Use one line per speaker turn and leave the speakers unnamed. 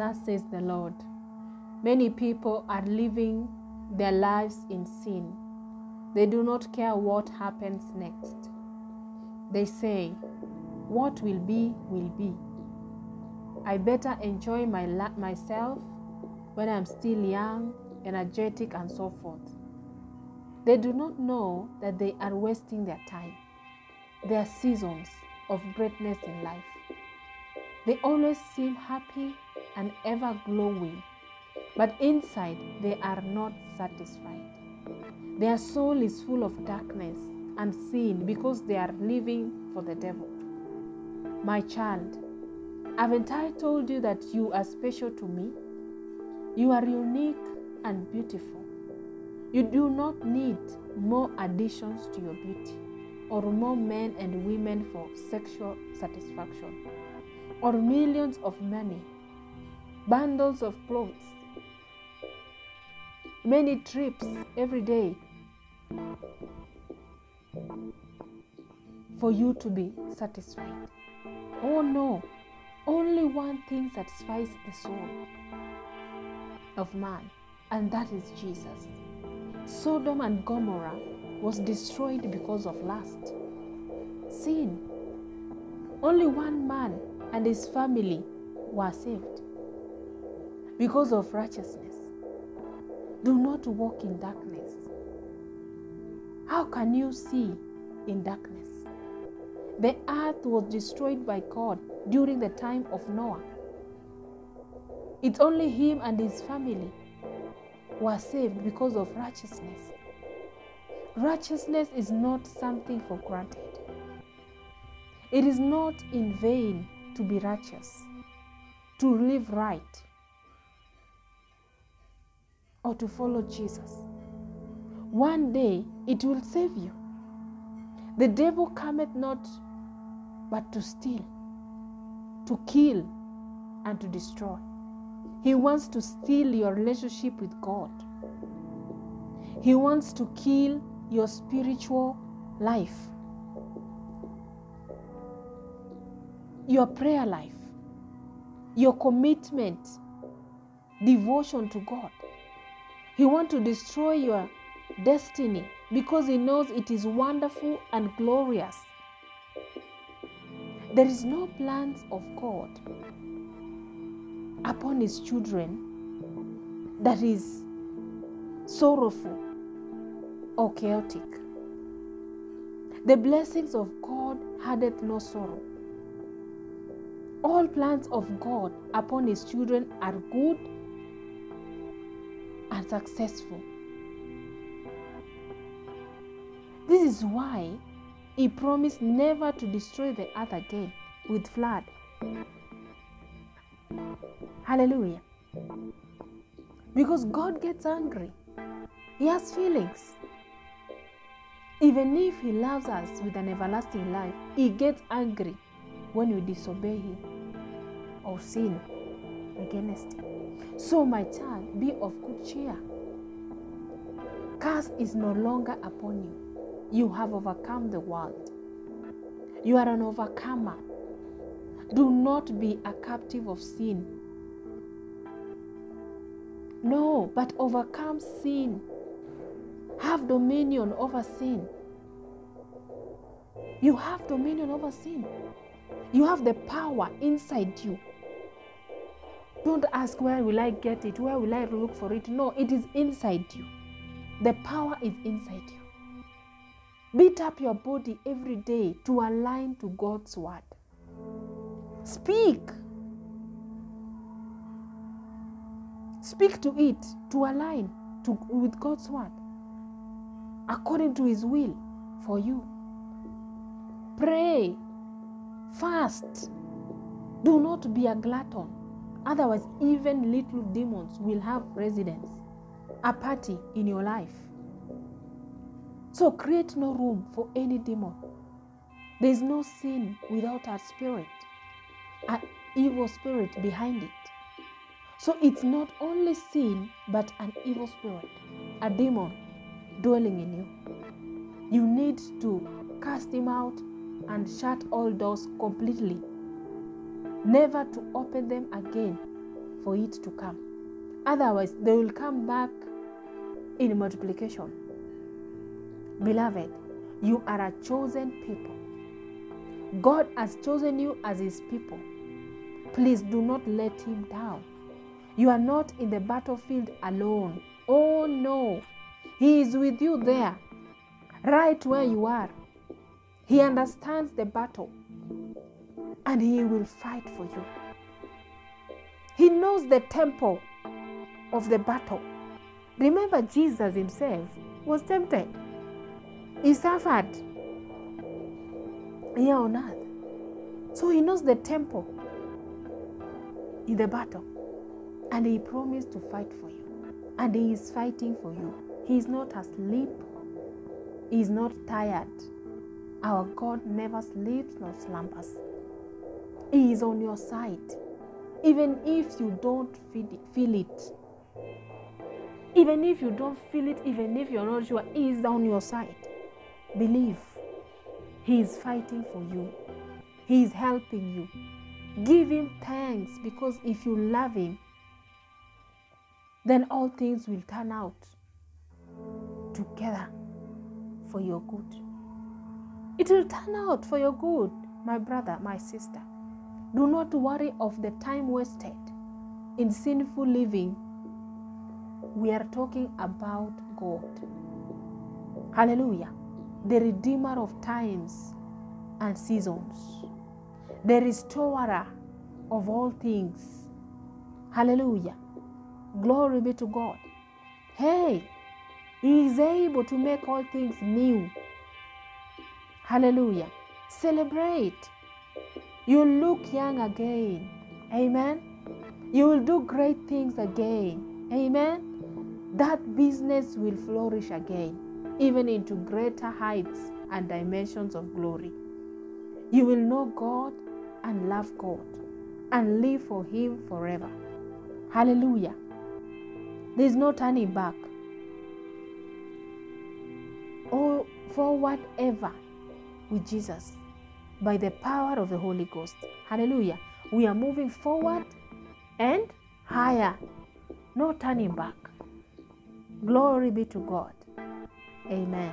Thus says the Lord. Many people are living their lives in sin. They do not care what happens next. They say, What will be, will be. I better enjoy my la- myself when I'm still young, energetic, and so forth. They do not know that they are wasting their time, their seasons of greatness in life. They always seem happy and ever glowing, but inside they are not satisfied. Their soul is full of darkness and sin because they are living for the devil. My child, haven't I told you that you are special to me? You are unique and beautiful. You do not need more additions to your beauty or more men and women for sexual satisfaction or millions of money, bundles of clothes, many trips every day for you to be satisfied. Oh no, only one thing satisfies the soul of man, and that is Jesus. Sodom and Gomorrah was destroyed because of lust, sin. Only one man and his family were saved because of righteousness. Do not walk in darkness. How can you see in darkness? The earth was destroyed by God during the time of Noah. It's only him and his family were saved because of righteousness. Righteousness is not something for granted. It is not in vain to be righteous, to live right, or to follow Jesus. One day it will save you. The devil cometh not but to steal, to kill, and to destroy. He wants to steal your relationship with God. He wants to kill your spiritual life, your prayer life, your commitment, devotion to God. He wants to destroy your destiny because he knows it is wonderful and glorious. There is no plans of God upon his children that is sorrowful or chaotic. The blessings of God hadeth no sorrow. All plans of God upon his children are good successful. This is why he promised never to destroy the earth again with flood. Hallelujah. Because God gets angry, He has feelings. Even if He loves us with an everlasting life, He gets angry when we disobey Him or sin against Him. So, my child, be of good cheer. Curse is no longer upon you. You have overcome the world. You are an overcomer. Do not be a captive of sin. No, but overcome sin. Have dominion over sin. You have dominion over sin. You have the power inside you. Don't ask where will I get it? Where will I look for it? No, it is inside you. The power is inside you. Beat up your body every day to align to God's word. Speak. Speak to it to align to, with God's word according to His will for you. Pray. Fast. Do not be a glutton. Otherwise, even little demons will have residence, a party in your life. So create no room for any demon. There is no sin without a spirit, an evil spirit behind it. So it's not only sin, but an evil spirit, a demon dwelling in you. You need to cast him out and shut all doors completely, never to open them again for it to come. Otherwise, they will come back in multiplication. Beloved, you are a chosen people. God has chosen you as His people. Please do not let Him down. You are not in the battlefield alone. Oh no, He is with you there, right where you are. He understands the battle and He will fight for you. He knows the tempo of the battle. Remember, Jesus Himself was tempted, He suffered here on earth. So He knows the tempo in the battle and He promised to fight for you. And He is fighting for you. He is not asleep, He is not tired. Our God never sleeps nor slumbers. He is on your side, even if you don't feel it. Even if you don't feel it, even if you're not sure, He is on your side. Believe. He is fighting for you, He is helping you. Give Him thanks because if you love Him, then all things will turn out together for your good. It will turn out for your good, my brother, my sister. Do not worry of the time wasted in sinful living. We are talking about God. Hallelujah. The Redeemer of times and seasons, the Restorer of all things. Hallelujah. Glory be to God. Hey, He is able to make all things new. Hallelujah. Celebrate. You look young again. Amen. You will do great things again. Amen. That business will flourish again, even into greater heights and dimensions of glory. You will know God and love God and live for Him forever. Hallelujah. There is no turning back oh, or forward ever with Jesus by the power of the Holy Ghost. Hallelujah. We are moving forward and higher. No turning back. Glory be to God. Amen.